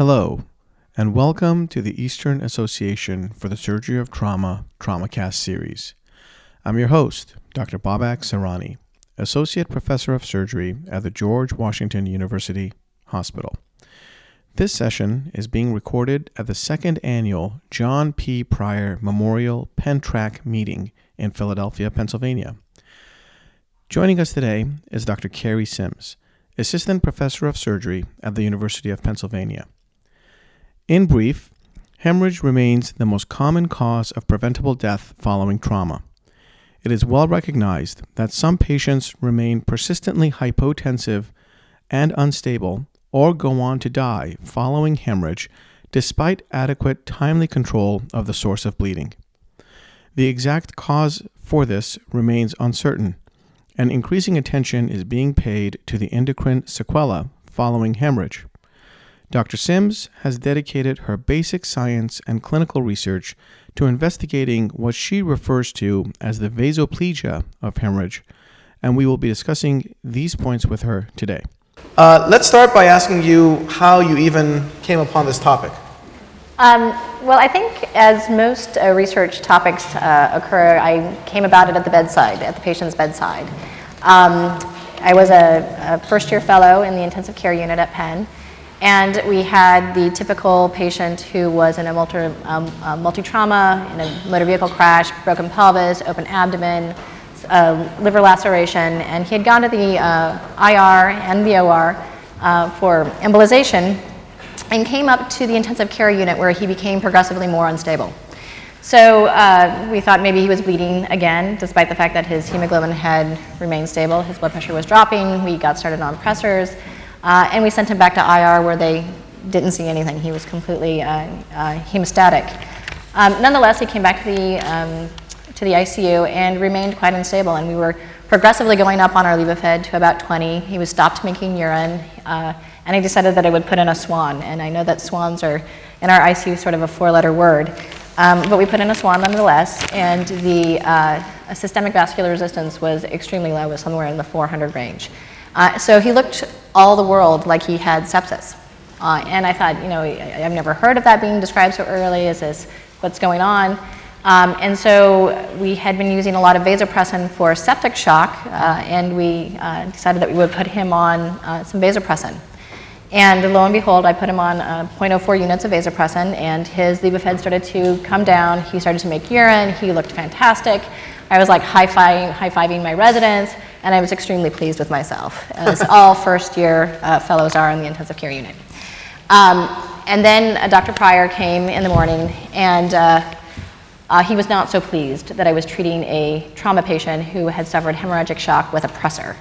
Hello, and welcome to the Eastern Association for the Surgery of Trauma TraumaCast series. I'm your host, Dr. Babak Sarani, Associate Professor of Surgery at the George Washington University Hospital. This session is being recorded at the second annual John P. Pryor Memorial Pentrack meeting in Philadelphia, Pennsylvania. Joining us today is Dr. Carrie Sims, Assistant Professor of Surgery at the University of Pennsylvania. In brief, hemorrhage remains the most common cause of preventable death following trauma. It is well recognized that some patients remain persistently hypotensive and unstable or go on to die following hemorrhage despite adequate timely control of the source of bleeding. The exact cause for this remains uncertain, and increasing attention is being paid to the endocrine sequela following hemorrhage. Dr. Sims has dedicated her basic science and clinical research to investigating what she refers to as the vasoplegia of hemorrhage, and we will be discussing these points with her today. Uh, let's start by asking you how you even came upon this topic. Um, well, I think as most uh, research topics uh, occur, I came about it at the bedside, at the patient's bedside. Um, I was a, a first year fellow in the intensive care unit at Penn. And we had the typical patient who was in a multi, um, uh, multi-trauma, in a motor vehicle crash, broken pelvis, open abdomen, uh, liver laceration, and he had gone to the uh, IR and the OR uh, for embolization and came up to the intensive care unit where he became progressively more unstable. So uh, we thought maybe he was bleeding again, despite the fact that his hemoglobin had remained stable. His blood pressure was dropping. We got started on pressors. Uh, and we sent him back to IR where they didn't see anything. He was completely uh, uh, hemostatic. Um, nonetheless, he came back to the, um, to the ICU and remained quite unstable. And we were progressively going up on our levophed to about 20. He was stopped making urine. Uh, and I decided that I would put in a swan. And I know that swans are in our ICU sort of a four letter word. Um, but we put in a swan nonetheless, and the uh, systemic vascular resistance was extremely low, was somewhere in the 400 range. Uh, so he looked all the world like he had sepsis. Uh, and I thought, you know, I, have never heard of that being described so early. Is this what's going on? Um, and so we had been using a lot of vasopressin for septic shock, uh, and we uh, decided that we would put him on uh, some vasopressin. And lo and behold, I put him on uh, 0.04 units of vasopressin, and his levophed started to come down. He started to make urine. He looked fantastic. I was like high-fiving, high-fiving my residents and I was extremely pleased with myself, as all first year uh, fellows are in the intensive care unit. Um, and then uh, Dr. Pryor came in the morning, and uh, uh, he was not so pleased that I was treating a trauma patient who had suffered hemorrhagic shock with a pressor.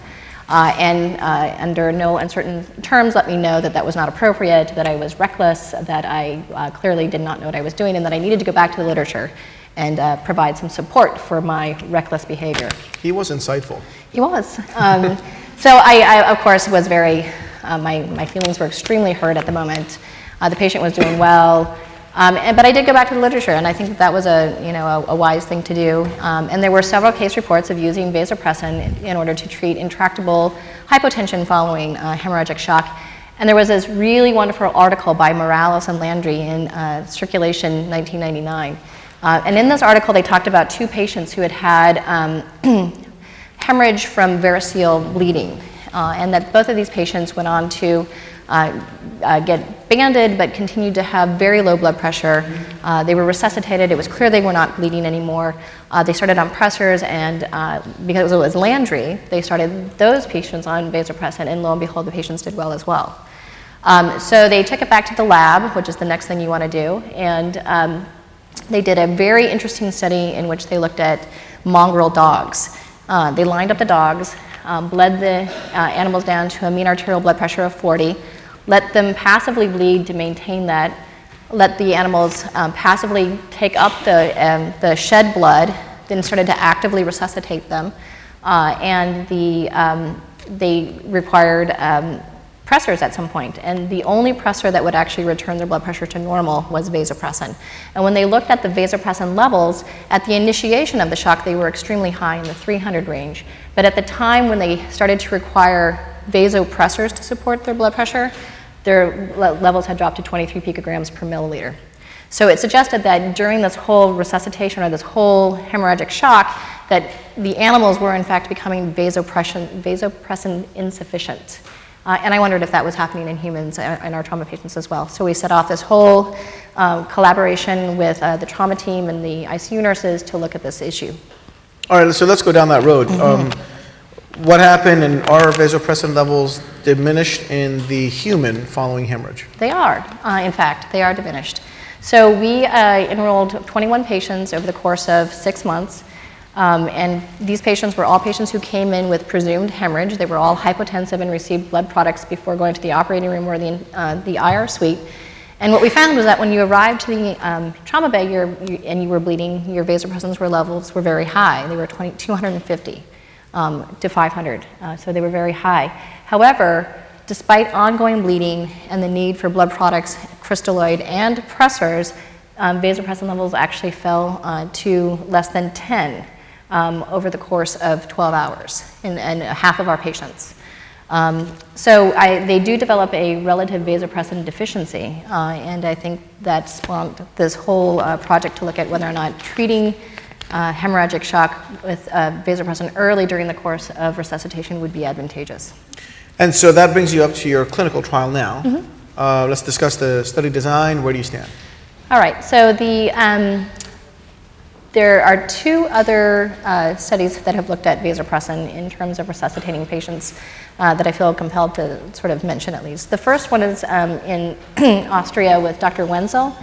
Uh, and uh, under no uncertain terms, let me know that that was not appropriate, that I was reckless, that I clearly did not know what I was doing, and that I needed to go back to the literature and uh, provide some support for my reckless behavior. He was insightful. He was. Um, so I, I, of course, was very, uh, my, my feelings were extremely hurt at the moment. Uh, the patient was doing well. Um, and, but I did go back to the literature, and I think that, that was a, you know, a, a wise thing to do. Um, and there were several case reports of using vasopressin in order to treat intractable hypotension following uh, hemorrhagic shock. And there was this really wonderful article by Morales and Landry in uh, Circulation 1999. Uh, and in this article, they talked about two patients who had had um, hemorrhage from variceal bleeding, uh, and that both of these patients went on to uh, uh, get banded but continued to have very low blood pressure. Uh, they were resuscitated. It was clear they were not bleeding anymore. Uh, they started on pressors, and because it was Landry, they started those patients on vasopressin, and lo and behold, the patients did well as well. Um, so they took it back to the lab, which is the next thing you want to do, and um, they did a very interesting study in which they looked at mongrel dogs. Uh, they lined up the dogs, um, bled the uh, animals down to a mean arterial blood pressure of 40, let them passively bleed to maintain that, let the animals um, passively take up the, um, the shed blood, then started to actively resuscitate them. Uh, and the, um, they required um, pressors at some point. point, and the only pressor that would actually return their blood pressure to normal was vasopressin. And when they looked at the vasopressin levels, at the initiation of the shock, they were extremely high in the 300 range. But at the time when they started to require vasopressors to support their blood pressure, their le- levels had dropped to 23 picograms per milliliter. So it suggested that during this whole resuscitation or this whole hemorrhagic shock, that the animals were in fact becoming vasopressin, vasopressin insufficient. Uh, and I wondered if that was happening in humans and our trauma patients as well. So we set off this whole uh, collaboration with uh, the trauma team and the ICU nurses to look at this issue. All right, so let's go down that road. Mm-hmm. Um, what happened and are vasopressin levels diminished in the human following hemorrhage? They are, uh, in fact, they are diminished. So we uh, enrolled 21 patients over the course of six months. Um, and these patients were all patients who came in with presumed hemorrhage. They were all hypotensive and received blood products before going to the operating room or the, uh, the IR suite. And what we found was that when you arrived to the um, trauma bay you, and you were bleeding, your vasopressins were levels were very high. They were 20, 250 um, to 500, uh, so they were very high. However, despite ongoing bleeding and the need for blood products, crystalloid, and pressors, um, vasopressin levels actually fell uh, to less than 10 um, over the course of 12 hours in, in half of our patients. Um, so I, they do develop a relative vasopressin deficiency, uh, and I think that spawned this whole uh, project to look at whether or not treating uh, hemorrhagic shock with uh, vasopressin early during the course of resuscitation would be advantageous. And so that brings you up to your clinical trial now. Uh, let's discuss the study design. Where do you stand? All right, so the, um, there are two other uh, studies that have looked at vasopressin in terms of resuscitating patients uh, that I feel compelled to sort of mention at least. The first one is um, in Austria with Dr. Wenzel,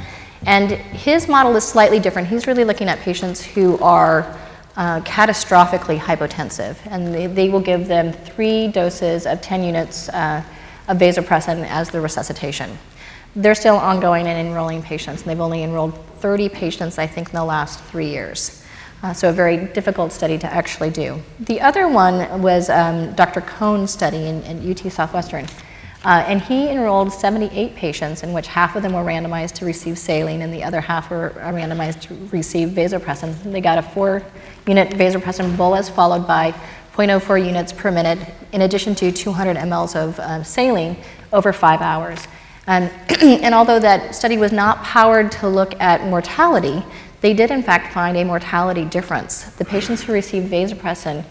and his model is slightly different. He's really looking at patients who are uh, catastrophically hypotensive, and they, they, will give them three doses of 10 units uh, of vasopressin as the resuscitation. They're still ongoing and enrolling patients, and they've only enrolled 30 patients, I think, in the last three years. Uh, so, a very difficult study to actually do. The other one was um, Dr. Cohn's study in, in UT Southwestern. Uh, and he enrolled 78 patients, in which half of them were randomized to receive saline and the other half were randomized to receive vasopressin. They got a four unit vasopressin bolus followed by 0.04 units per minute, in addition to 200 mLs of uh, saline over five hours. And, and although that study was not powered to look at mortality, they did in fact find a mortality difference. The patients who received vasopressin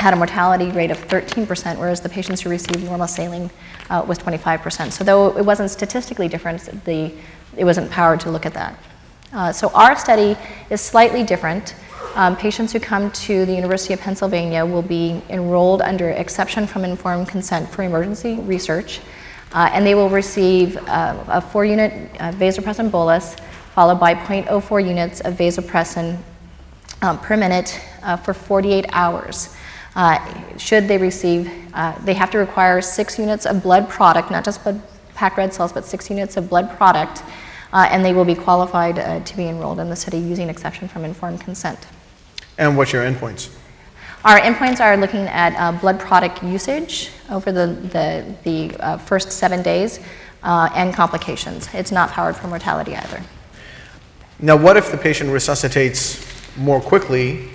had a mortality rate of 13%, whereas the patients who received normal saline uh, was 25%. So though it wasn't statistically different, the, it wasn't powered to look at that. Uh, so our study is slightly different. Um, patients who come to the University of Pennsylvania will be enrolled under exception from informed consent for emergency research. Uh, and they will receive uh, a four unit uh, vasopressin bolus followed by 0.04 units of vasopressin um, per minute uh, for 48 hours. Uh, should they receive, uh, they have to require six units of blood product, not just blood packed red cells, but six units of blood product, and they will be qualified to be enrolled in the study using exception from informed consent. And what's your endpoints? Our endpoints are looking at uh, blood product usage over the, the, the uh, first seven days uh, and complications. It's not powered for mortality either. Now, what if the patient resuscitates more quickly?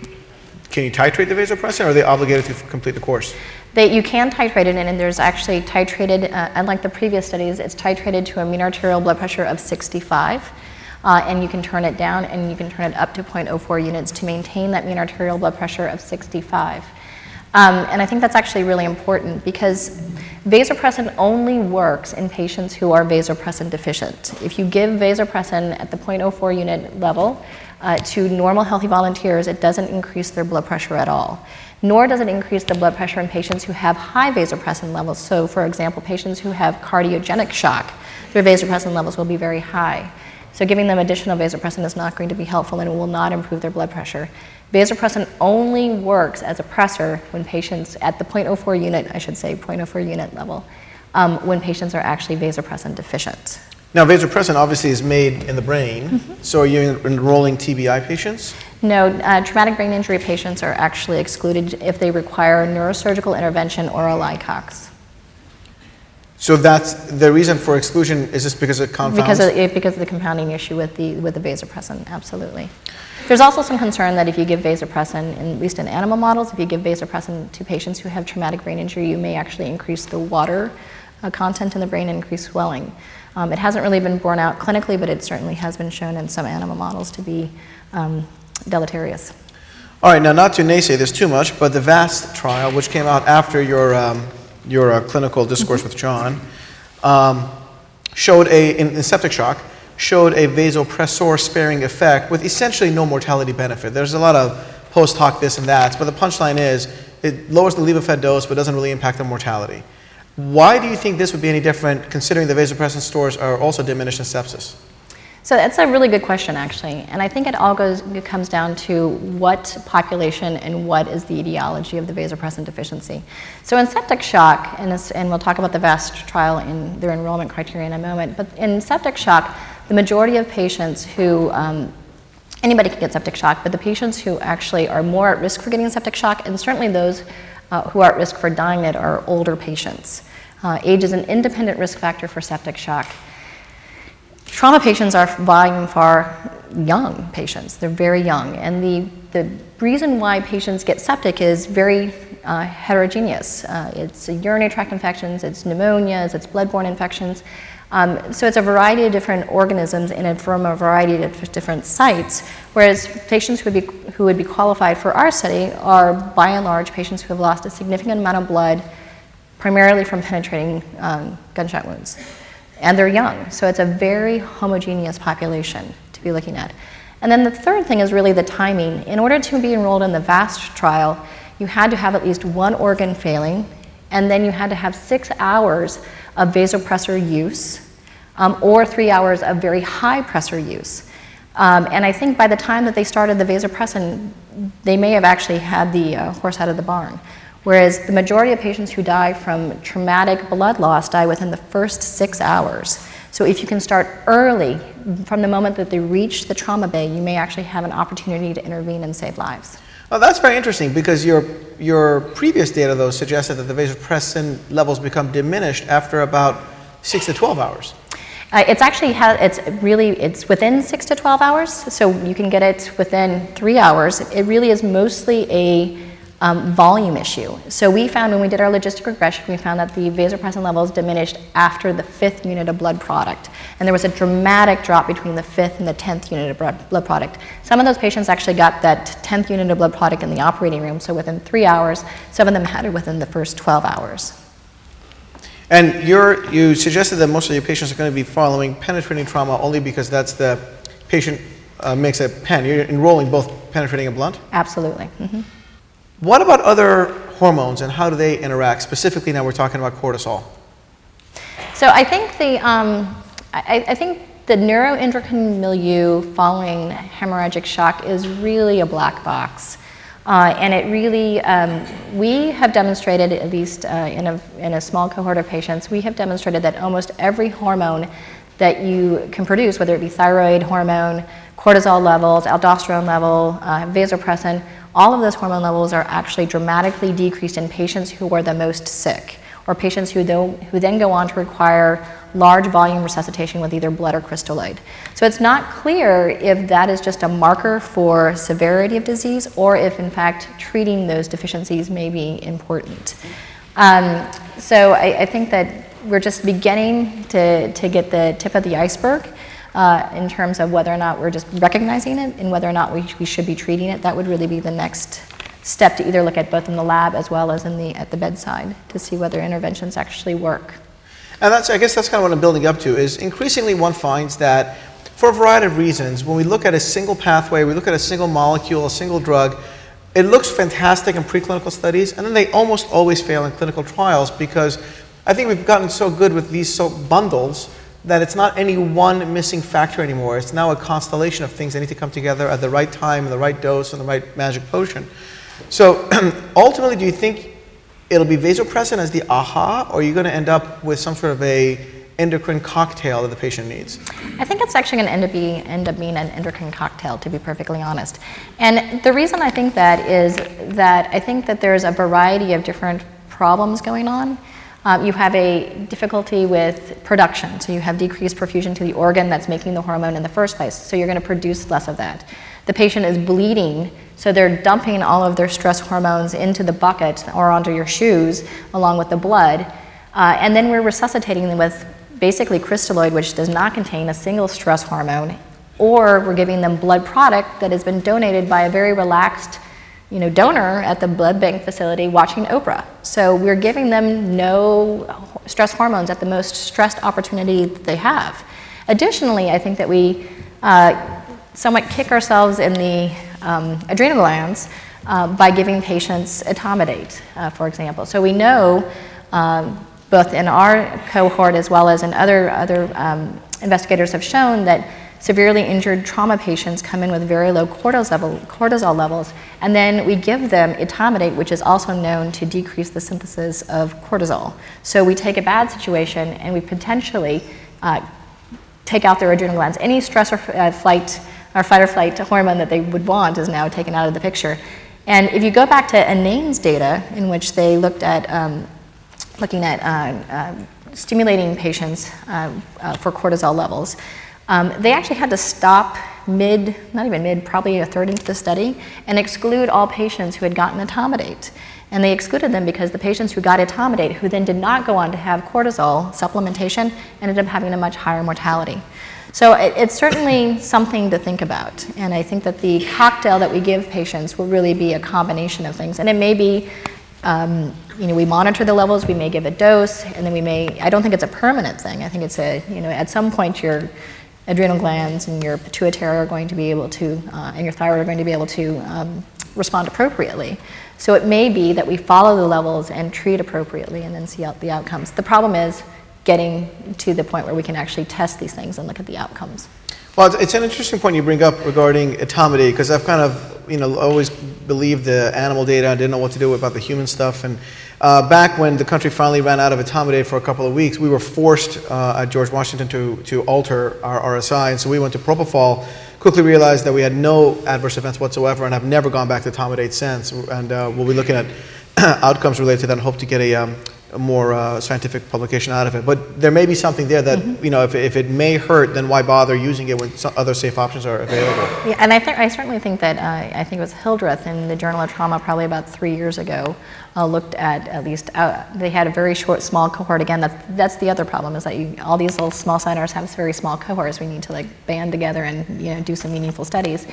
Can you titrate the vasopressin, or are they obligated to complete the course? They, you can titrate it, in, and there's actually titrated, uh, unlike the previous studies, it's titrated to a mean arterial blood pressure of 65. Uh, and you can turn it down and you can turn it up to 0.04 units to maintain that mean arterial blood pressure of 65. Um, and I think that's actually really important because vasopressin only works in patients who are vasopressin deficient. If you give vasopressin at the 0.04 unit level uh, to normal healthy volunteers, it doesn't increase their blood pressure at all. Nor does it increase the blood pressure in patients who have high vasopressin levels. So, for example, patients who have cardiogenic shock, their vasopressin levels will be very high. So giving them additional vasopressin is not going to be helpful and will not improve their blood pressure. Vasopressin only works as a pressor when patients, at the 0.04 unit, I should say, 0.04 unit level, um, when patients are actually vasopressin deficient. Now, vasopressin obviously is made in the brain. Mm-hmm. So, are you enrolling TBI patients? No, uh, traumatic brain injury patients are actually excluded if they require neurosurgical intervention or a LICOX. So that's the reason for exclusion is just because it confounds? Because of, because of the compounding issue with the, with the vasopressin, absolutely. There's also some concern that if you give vasopressin, at least in animal models, if you give vasopressin to patients who have traumatic brain injury, you may actually increase the water uh, content in the brain and increase swelling. Um, it hasn't really been borne out clinically, but it certainly has been shown in some animal models to be um, deleterious. All right, now not to naysay this too much, but the VAST trial, which came out after your, um, your uh, clinical discourse with John, um, showed a, in, in septic shock, showed a vasopressor sparing effect with essentially no mortality benefit. There's a lot of post hoc this and that, but the punchline is it lowers the levophed dose but doesn't really impact the mortality. Why do you think this would be any different considering the vasopressin stores are also diminished in sepsis? So that's a really good question, actually. And I think it all goes, it comes down to what population and what is the etiology of the vasopressin deficiency. So in septic shock, and, this, and we'll talk about the VAST trial in their enrollment criteria in a moment, but in septic shock, the majority of patients who, um, anybody can get septic shock, but the patients who actually are more at risk for getting septic shock, and certainly those uh, who are at risk for dying it, are older patients. Uh, age is an independent risk factor for septic shock. Trauma patients are by and far young patients. They're very young. And the, the reason why patients get septic is very uh, heterogeneous. Uh, it's urinary tract infections, it's pneumonias, it's bloodborne infections. Um, so it's a variety of different organisms and from a variety of different sites, whereas patients who would, be, who would be qualified for our study are by and large patients who have lost a significant amount of blood, primarily from penetrating um, gunshot wounds. And they're young, so it's a very homogeneous population to be looking at. And then the third thing is really the timing. In order to be enrolled in the VAST trial, you had to have at least one organ failing, and then you had to have six hours of vasopressor use um, or three hours of very high pressor use. Um, and I think by the time that they started the vasopressin, they may have actually had the uh, horse out of the barn. Whereas the majority of patients who die from traumatic blood loss die within the first six hours. So if you can start early, from the moment that they reach the trauma bay, you may actually have an opportunity to intervene and save lives. Oh, that's very interesting because your, your previous data, though, suggested that the vasopressin levels become diminished after about 6 to 12 hours. Uh, it's actually ha- it's really it's within six to 12 hours, so you can get it within three hours. It really is mostly a um, volume issue. So we found when we did our logistic regression, we found that the vasopressin levels diminished after the fifth unit of blood product. And there was a dramatic drop between the fifth and the 10th unit of blood product. Some of those patients actually got that 10th unit of blood product in the operating room, so within three hours. Some of them had it within the first 12 hours. And you're, you suggested that most of your patients are going to be following penetrating trauma only because that's the patient uh, makes a pen. You're enrolling both penetrating and blunt? Absolutely. Mm-hmm. What about other hormones and how do they interact? Specifically, now we're talking about cortisol. So I think the um, I, I, think the neuroendocrine milieu following hemorrhagic shock is really a black box. Uh, and it really, um, we have demonstrated, at least uh, in, a, in a small cohort of patients, we have demonstrated that almost every hormone that you can produce, whether it be thyroid hormone, cortisol levels, aldosterone level, uh, vasopressin, all of those hormone levels are actually dramatically decreased in patients who are the most sick, or patients who, though, who then go on to require large volume resuscitation with either blood or crystalloid. So it's not clear if that is just a marker for severity of disease or if, in fact, treating those deficiencies may be important. Um, so I, I, think that we're just beginning to, to get the tip of the iceberg. Uh, in terms of whether or not we're just recognizing it and whether or not we, we should be treating it, that would really be the next step to either look at both in the lab as well as in the, at the bedside to see whether interventions actually work. And that's, I guess that's kind of what I'm building up to, is increasingly one finds that for a variety of reasons, when we look at a single pathway, we look at a single molecule, a single drug, it looks fantastic in preclinical studies, and then they almost always fail in clinical trials because I think we've gotten so good with these so bundles that it's not any one missing factor anymore. It's now a constellation of things that need to come together at the right time, and the right dose, and the right magic potion. So ultimately, do you think it'll be vasopressin as the aha, or are you going to end up with some sort of a endocrine cocktail that the patient needs? I think it's actually going to end up, end up being an endocrine cocktail, to be perfectly honest. And the reason I think that is that I think that there's a variety of different problems going on. Um, you have a difficulty with production, so you have decreased perfusion to the organ that's making the hormone in the first place, so you're going to produce less of that. The patient is bleeding, so they're dumping all of their stress hormones into the bucket or onto your shoes along with the blood. Uh, and then we're resuscitating them with basically crystalloid, which does not contain a single stress hormone, or we're giving them blood product that has been donated by a very relaxed you know, donor at the blood bank facility watching Oprah. So we're giving them no stress hormones at the most stressed opportunity that they have. Additionally, I think that we uh, somewhat kick ourselves in the um, adrenal glands uh, by giving patients etomidate, uh, for example. So we know, um, both in our cohort as well as in other, other um, investigators have shown that severely injured trauma patients come in with very low cortisol, level, cortisol levels, and then we give them etomidate, which is also known to decrease the synthesis of cortisol. So we take a bad situation and we potentially uh, take out their adrenal glands. Any stress or uh, flight or fight or flight hormone that they would want is now taken out of the picture. And if you go back to Annane's data, in which they looked at um, looking at uh, stimulating patients uh, uh, for cortisol levels, um, they actually had to stop mid, not even mid, probably a third into the study, and exclude all patients who had gotten etomidate. And they excluded them because the patients who got etomidate, who then did not go on to have cortisol supplementation, ended up having a much higher mortality. So it, it's certainly something to think about. And I think that the cocktail that we give patients will really be a combination of things. And it may be, um, you know, we monitor the levels, we may give a dose, and then we may, I don't think it's a permanent thing. I think it's a, you know, at some point your adrenal glands and your pituitary are going to be able to, uh, and your thyroid are going to be able to um, respond appropriately. So it may be that we follow the levels and treat appropriately and then see out the outcomes. The problem is getting to the point where we can actually test these things and look at the outcomes. Well, it's an interesting point you bring up regarding etomidate because I've kind of, you know, always believed the animal data. I didn't know what to do about the human stuff. And uh, back when the country finally ran out of etomidate for a couple of weeks, we were forced uh, at George Washington to, to alter our RSI. And so we went to propofol, quickly realized that we had no adverse events whatsoever and have never gone back to etomidate since. And uh, we'll be looking at outcomes related to that and hope to get a, um, more uh, scientific publication out of it. But there may be something there that, mm-hmm. you know, if, if it may hurt, then why bother using it when other safe options are available? Yeah, and I, think, I certainly think that, uh, I think it was Hildreth in the Journal of Trauma probably about three years ago uh, looked at at least, uh, they had a very short, small cohort. Again, that's, that's the other problem is that you, all these little small centers have very small cohorts. We need to like band together and, you know, do some meaningful studies.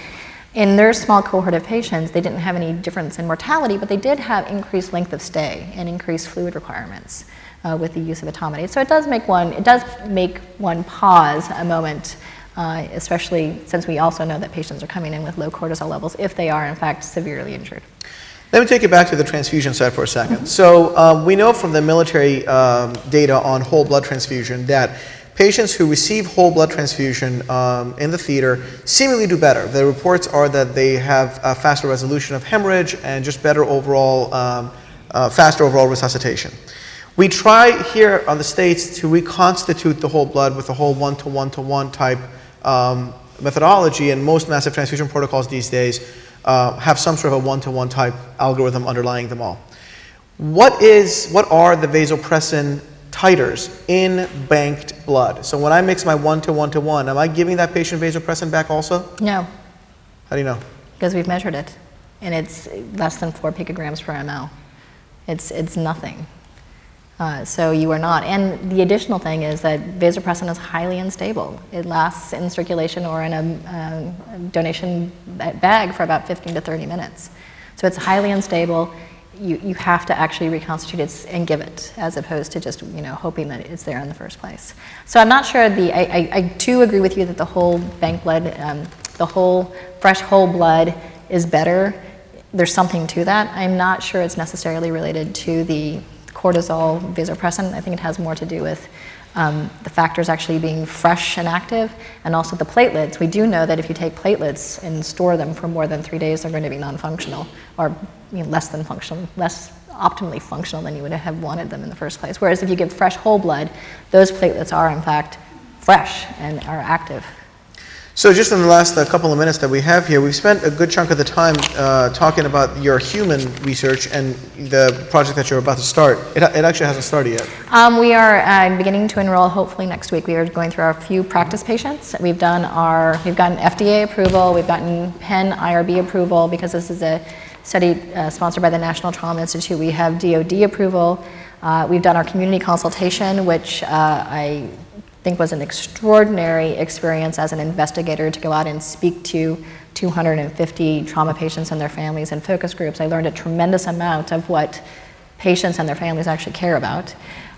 In their small cohort of patients, they didn't have any difference in mortality, but they did have increased length of stay and increased fluid requirements uh, with the use of etomidate. So it does make one, it does make one pause a moment, uh, especially since we also know that patients are coming in with low cortisol levels if they are in fact severely injured. Let me take you back to the transfusion side for a 2nd mm-hmm. So um, we know from the military um, data on whole blood transfusion that Patients who receive whole blood transfusion um, in the theater seemingly do better. The reports are that they have a faster resolution of hemorrhage and just better overall, um, uh, faster overall resuscitation. We try here on the States to reconstitute the whole blood with a whole one to one to one type um, methodology, and most massive transfusion protocols these days uh, have some sort of a one to one type algorithm underlying them all. What is, what are the vasopressin titers in banked blood. So when I mix my one to one to one, am I giving that patient vasopressin back also? No. How do you know? Because we've measured it, and it's less than four picograms per ml. It's, it's nothing. Uh, so you are not. And the additional thing is that vasopressin is highly unstable. It lasts in circulation or in a, uh, donation bag for about 15 to 30 minutes. So it's highly unstable you, you have to actually reconstitute it and give it as opposed to just you know hoping that it's there in the first place. So i'm not sure the i, I, I do agree with you that the whole bank blood um, the whole fresh whole blood is better. There's something to that. I'm not sure it's necessarily related to the cortisol vasopressin. I think it has more to do with um, the factors actually being fresh and active, and also the platelets. We do know that if you take platelets and store them for more than three days, they're going to be non-functional or you know, less than functional, less optimally functional than you would have wanted them in the first place. Whereas if you give fresh whole blood, those platelets are in fact fresh and are active. So, just in the last uh, couple of minutes that we have here, we've spent a good chunk of the time uh, talking about your human research and the project that you're about to start. It, it actually hasn't started yet. Um, we are uh, beginning to enroll hopefully next week. We are going through our few practice patients. We've done our, we've gotten FDA approval, we've gotten Penn IRB approval because this is a study uh, sponsored by the National Trauma Institute. We have DoD approval. Uh, we've done our community consultation, which uh, I think was an extraordinary experience as an investigator to go out and speak to 250 trauma patients and their families in focus groups. I learned a tremendous amount of what patients and their families actually care about.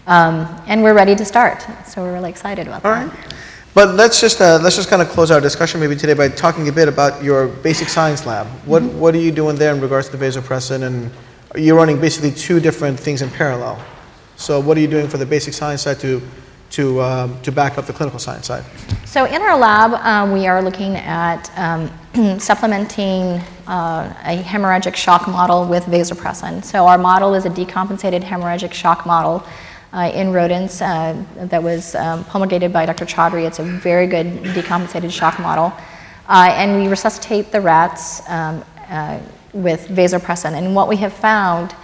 Um, and we're ready to start, so we're really excited about All that. right. But let's just uh, let's just kind of close our discussion maybe today by talking a bit about your basic science lab. What Mm-hmm. what are you doing there in regards to vasopressin? And you're running basically two different things in parallel. So what are you doing for the basic science side to to um, to back up the clinical science side? So in our lab, um, we are looking at um, supplementing uh, a hemorrhagic shock model with vasopressin. So our model is a decompensated hemorrhagic shock model uh, in rodents uh, that was um, promulgated by Dr. Chaudhry. It's a very good decompensated shock model. Uh, and we resuscitate the rats um, uh, with vasopressin. And what we have found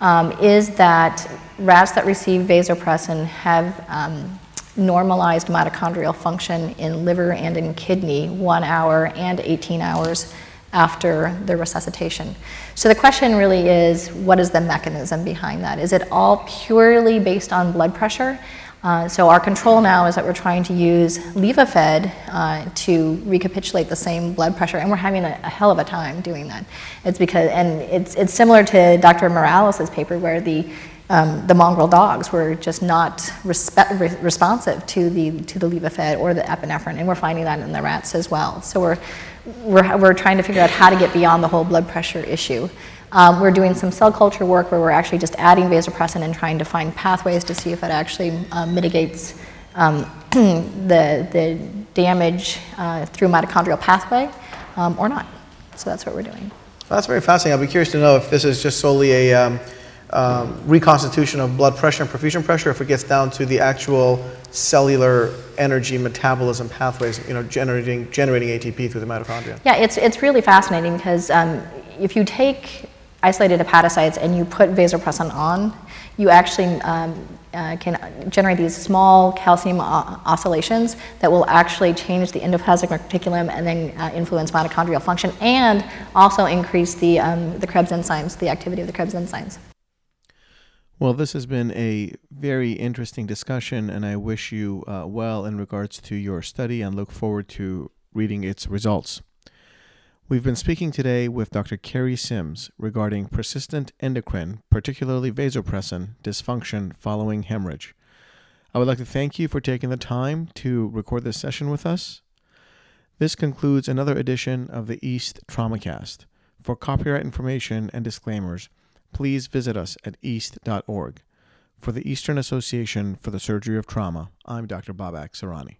um, is that rats that receive vasopressin have um, normalized mitochondrial function in liver and in kidney one hour and 18 hours after the resuscitation. So the question really is what is the mechanism behind that? Is it all purely based on blood pressure? Uh, so our control now is that we're trying to use Levophed uh, to recapitulate the same blood pressure, and we're having a, a, hell of a time doing that. It's because, and it's, it's similar to Dr. Morales' paper where the um, the mongrel dogs were just not respe- re- responsive to the to the levofed or the epinephrine, and we're finding that in the rats as well. So we're we're, we're trying to figure out how to get beyond the whole blood pressure issue. Um, we're doing some cell culture work where we're actually just adding vasopressin and trying to find pathways to see if it actually uh, mitigates um, the the damage uh, through mitochondrial pathway um, or not. So that's what we're doing. Well, that's very fascinating. I'll be curious to know if this is just solely a um, um, reconstitution of blood pressure and perfusion pressure, if it gets down to the actual cellular energy metabolism pathways, you know, generating generating ATP through the mitochondria. Yeah, it's it's really fascinating because um, if you take isolated hepatocytes and you put vasopressin on, you actually um, uh, can generate these small calcium oscillations that will actually change the endoplasmic reticulum and then uh, influence mitochondrial function and also increase the um, the Krebs enzymes, the activity of the Krebs enzymes. Well, this has been a very interesting discussion, and I wish you uh, well in regards to your study and look forward to reading its results. We've been speaking today with Dr. Carrie Sims regarding persistent endocrine, particularly vasopressin, dysfunction following hemorrhage. I would like to thank you for taking the time to record this session with us. This concludes another edition of the East TraumaCast. For copyright information and disclaimers, please visit us at east.org. For the Eastern Association for the Surgery of Trauma, I'm Dr. Babak Sarani.